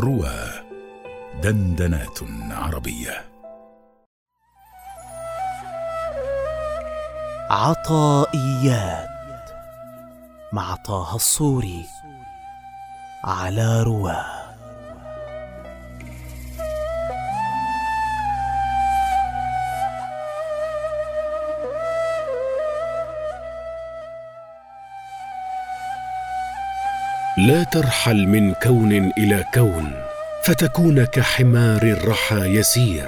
روى دندنات عربية. عطائيات مع طه الصوري على رواه. لا ترحل من كون إلى كون فتكون كحمار الرحى يسير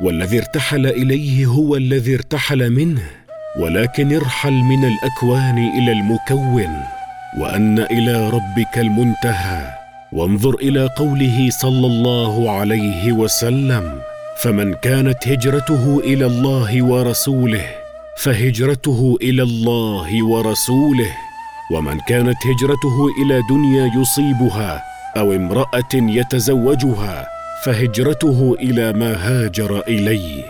والذي ارتحل إليه هو الذي ارتحل منه ولكن ارحل من الأكوان إلى المكون وأن إلى ربك المنتهى وانظر إلى قوله صلى الله عليه وسلم فمن كانت هجرته إلى الله ورسوله فهجرته إلى الله ورسوله ومن كانت هجرته إلى دنيا يصيبها أو امرأة يتزوجها فهجرته إلى ما هاجر إليه.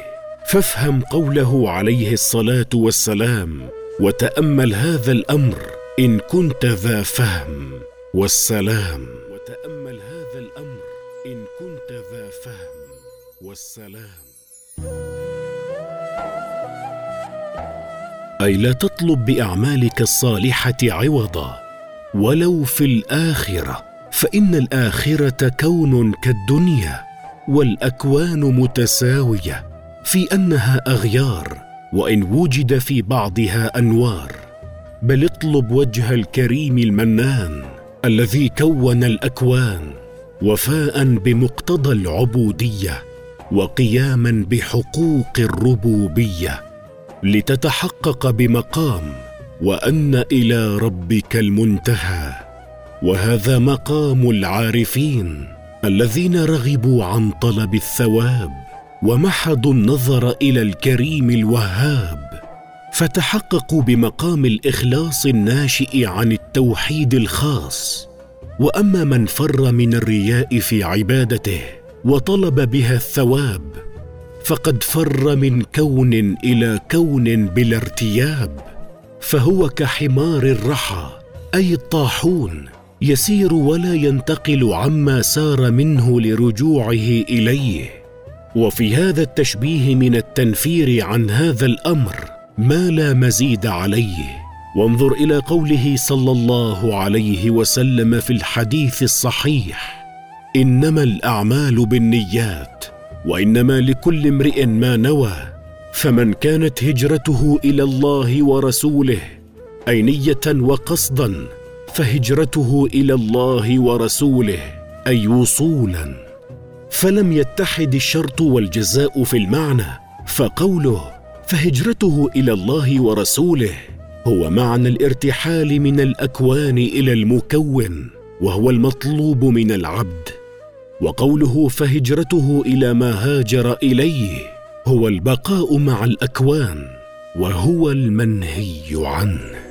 فافهم قوله عليه الصلاة والسلام وتأمل هذا الأمر إن كنت ذا فهم. والسلام وتأمل هذا الأمر إن كنت ذا فهم. والسلام أي لا تطلب بأعمالك الصالحة عوضا ولو في الآخرة فإن الآخرة كون كالدنيا والأكوان متساوية في أنها أغيار وإن وجد في بعضها أنوار. بل اطلب وجه الكريم المنان الذي كون الأكوان وفاء بمقتضى العبودية وقياما بحقوق الربوبية. لتتحقق بمقام وأن إلى ربك المنتهى. وهذا مقام العارفين الذين رغبوا عن طلب الثواب ومحضوا النظر إلى الكريم الوهاب. فتحققوا بمقام الإخلاص الناشئ عن التوحيد الخاص. وأما من فر من الرياء في عبادته وطلب بها الثواب فقد فر من كون إلى كون بلا ارتياب فهو كحمار الرحى أي الطاحون يسير ولا ينتقل عما سار منه لرجوعه إليه. وفي هذا التشبيه من التنفير عن هذا الأمر ما لا مزيد عليه. وانظر إلى قوله صلى الله عليه وسلم في الحديث الصحيح إنما الأعمال بالنيات. وإنما لكل امرئ ما نوى فمن كانت هجرته إلى الله ورسوله اي نيه وقصدا فهجرته إلى الله ورسوله أي وصولا. فلم يتحد الشرط والجزاء في المعنى فقوله فهجرته إلى الله ورسوله هو معنى الارتحال من الأكوان إلى المكون وهو المطلوب من العبد. وقوله فهجرته إلى ما هاجر إليه هو البقاء مع الأكوان وهو المنهي عنه.